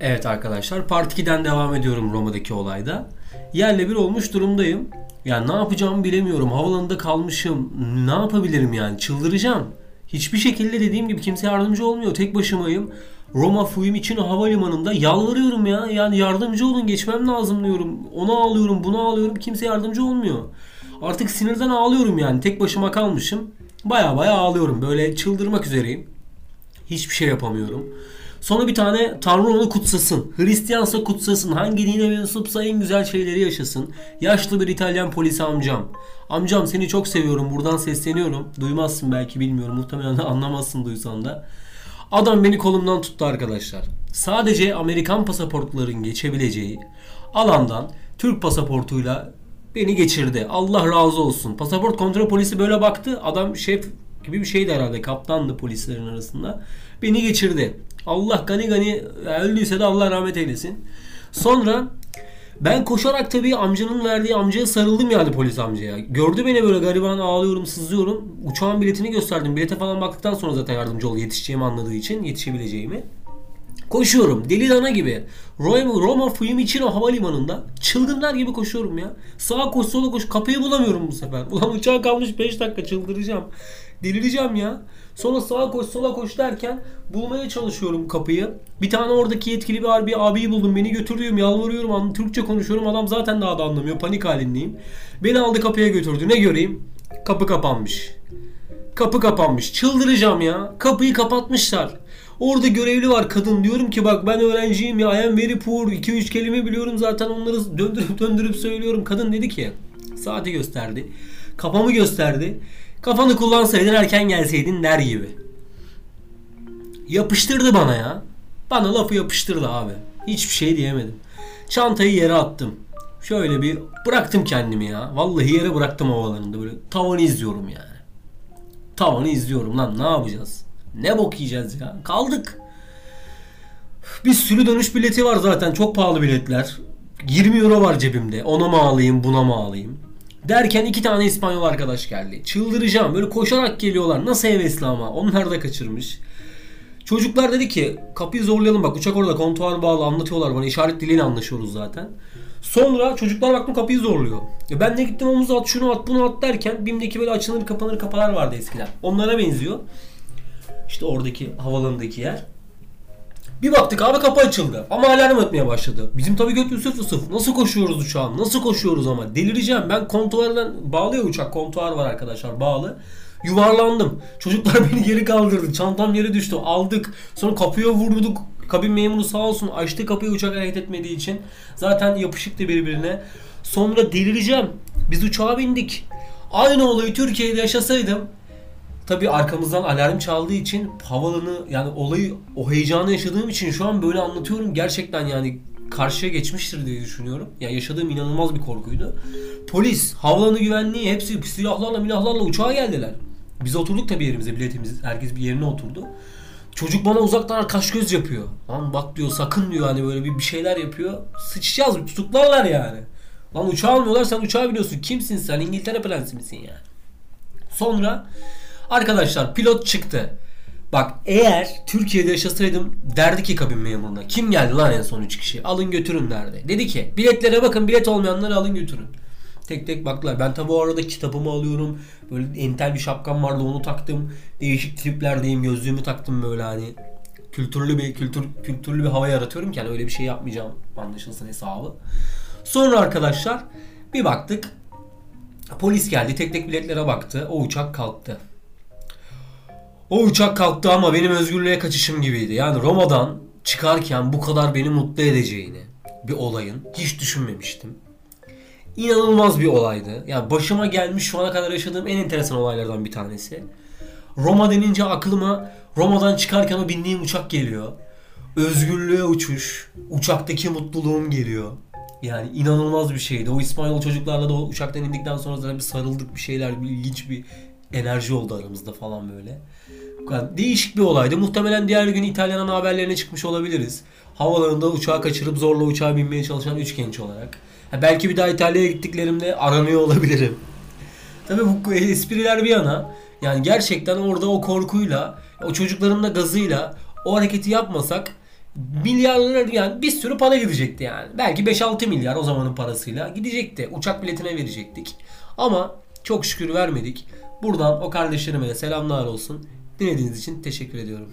Evet arkadaşlar Part 2'den devam ediyorum Roma'daki olayda. Yerle bir olmuş durumdayım. Yani ne yapacağımı bilemiyorum. Havalanında kalmışım. Ne yapabilirim yani? Çıldıracağım. Hiçbir şekilde dediğim gibi kimse yardımcı olmuyor. Tek başımayım. Roma Fiumicino havalimanında yalvarıyorum ya. Yani yardımcı olun geçmem lazım diyorum. Onu ağlıyorum bunu ağlıyorum. Kimse yardımcı olmuyor. Artık sinirden ağlıyorum yani. Tek başıma kalmışım. Baya baya ağlıyorum. Böyle çıldırmak üzereyim. Hiçbir şey yapamıyorum. Sonra bir tane Tanrı onu kutsasın. Hristiyansa kutsasın. Hangi dine mensupsa en güzel şeyleri yaşasın. Yaşlı bir İtalyan polis amcam. Amcam seni çok seviyorum. Buradan sesleniyorum. Duymazsın belki bilmiyorum. Muhtemelen de anlamazsın duysan da. Adam beni kolumdan tuttu arkadaşlar. Sadece Amerikan pasaportların geçebileceği alandan Türk pasaportuyla beni geçirdi. Allah razı olsun. Pasaport kontrol polisi böyle baktı. Adam şef gibi bir şeydi herhalde. Kaptandı polislerin arasında. Beni geçirdi. Allah gani gani öldüyse de Allah rahmet eylesin. Sonra ben koşarak tabii amcanın verdiği amcaya sarıldım yani polis amcaya. Gördü beni böyle gariban ağlıyorum sızlıyorum. Uçağın biletini gösterdim. Bilete falan baktıktan sonra zaten yardımcı oldu yetişeceğimi anladığı için yetişebileceğimi. Koşuyorum deli dana gibi. Roma, Roma Fiumicino havalimanında çılgınlar gibi koşuyorum ya. Sağa koş sola koş kapıyı bulamıyorum bu sefer. Ulan uçağa kalmış 5 dakika çıldıracağım. Delireceğim ya. Sonra sağa koş sola koş derken bulmaya çalışıyorum kapıyı. Bir tane oradaki yetkili bir abi abiyi buldum. Beni götürüyorum yalvarıyorum. An Türkçe konuşuyorum. Adam zaten daha da anlamıyor. Panik halindeyim. Beni aldı kapıya götürdü. Ne göreyim? Kapı kapanmış. Kapı kapanmış. Çıldıracağım ya. Kapıyı kapatmışlar. Orada görevli var kadın. Diyorum ki bak ben öğrenciyim ya. I am very poor. 2-3 kelime biliyorum zaten onları döndürüp döndürüp söylüyorum. Kadın dedi ki saati gösterdi. Kafamı gösterdi. Kafanı kullansaydın erken gelseydin der gibi. Yapıştırdı bana ya. Bana lafı yapıştırdı abi. Hiçbir şey diyemedim. Çantayı yere attım. Şöyle bir bıraktım kendimi ya. Vallahi yere bıraktım havalarında böyle. Tavanı izliyorum yani. Tavanı izliyorum lan ne yapacağız? Ne bok yiyeceğiz ya? Kaldık. Bir sürü dönüş bileti var zaten. Çok pahalı biletler. 20 euro var cebimde. Ona mı alayım buna mı alayım? Derken iki tane İspanyol arkadaş geldi. Çıldıracağım. Böyle koşarak geliyorlar. Nasıl hevesli ama. Onlar da kaçırmış. Çocuklar dedi ki kapıyı zorlayalım bak uçak orada kontuar bağlı anlatıyorlar bana işaret diliyle anlaşıyoruz zaten. Sonra çocuklar baktım kapıyı zorluyor. E ben de gittim omuzu at şunu at bunu at derken BİM'deki böyle açılır kapanır kapılar vardı eskiden. Onlara benziyor. İşte oradaki havalanındaki yer. Bir baktık abi kapı açıldı. Ama alarm etmeye başladı. Bizim tabii göt Yusuf Yusuf. Nasıl koşuyoruz uçağın? Nasıl koşuyoruz ama? Delireceğim. Ben kontuardan bağlıyor uçak. Kontuar var arkadaşlar bağlı. Yuvarlandım. Çocuklar beni geri kaldırdı. Çantam yere düştü. Aldık. Sonra kapıya vurduk. Kabin memuru sağ olsun açtı kapıyı uçak hareket etmediği için. Zaten yapışıktı birbirine. Sonra delireceğim. Biz uçağa bindik. Aynı olayı Türkiye'de yaşasaydım Tabi arkamızdan alarm çaldığı için havalanı yani olayı o heyecanı yaşadığım için şu an böyle anlatıyorum. Gerçekten yani karşıya geçmiştir diye düşünüyorum. Yani yaşadığım inanılmaz bir korkuydu. Polis, havalanı güvenliği hepsi silahlarla milahlarla uçağa geldiler. Biz oturduk tabi yerimize biletimiz. Herkes bir yerine oturdu. Çocuk bana uzaktan kaş göz yapıyor. Lan bak diyor sakın diyor hani böyle bir, bir şeyler yapıyor. Sıçacağız tutuklarlar yani. Lan uçağı almıyorlar sen uçağa biniyorsun. Kimsin sen? İngiltere prensi misin yani? Sonra Arkadaşlar pilot çıktı. Bak eğer Türkiye'de yaşasaydım derdi ki kabin memuruna kim geldi lan en son 3 kişi alın götürün derdi. Dedi ki biletlere bakın bilet olmayanları alın götürün. Tek tek baklar. Ben tabi o arada kitabımı alıyorum. Böyle entel bir şapkam vardı onu taktım. Değişik triplerdeyim gözlüğümü taktım böyle hani. Kültürlü bir kültür kültürlü bir hava yaratıyorum ki yani öyle bir şey yapmayacağım anlaşılsın hesabı. Sonra arkadaşlar bir baktık. Polis geldi tek tek biletlere baktı. O uçak kalktı. O uçak kalktı ama benim özgürlüğe kaçışım gibiydi. Yani Roma'dan çıkarken bu kadar beni mutlu edeceğini bir olayın hiç düşünmemiştim. İnanılmaz bir olaydı. Yani başıma gelmiş şu ana kadar yaşadığım en enteresan olaylardan bir tanesi. Roma denince aklıma Roma'dan çıkarken o bindiğim uçak geliyor. Özgürlüğe uçuş, uçaktaki mutluluğum geliyor. Yani inanılmaz bir şeydi. O İspanyol çocuklarla da o uçaktan indikten sonra zaten bir sarıldık bir şeyler, bir ilginç bir enerji oldu aramızda falan böyle. Yani değişik bir olaydı. Muhtemelen diğer gün İtalyan haberlerine çıkmış olabiliriz. Havalarında uçağı kaçırıp zorla uçağa binmeye çalışan üç genç olarak. Ha belki bir daha İtalya'ya gittiklerimde aranıyor olabilirim. Tabii bu espriler bir yana yani gerçekten orada o korkuyla, o çocukların da gazıyla o hareketi yapmasak milyarlar yani bir sürü para gidecekti yani. Belki 5-6 milyar o zamanın parasıyla gidecekti. Uçak biletine verecektik. Ama çok şükür vermedik. Buradan o kardeşlerime de selamlar olsun. Dinlediğiniz için teşekkür ediyorum.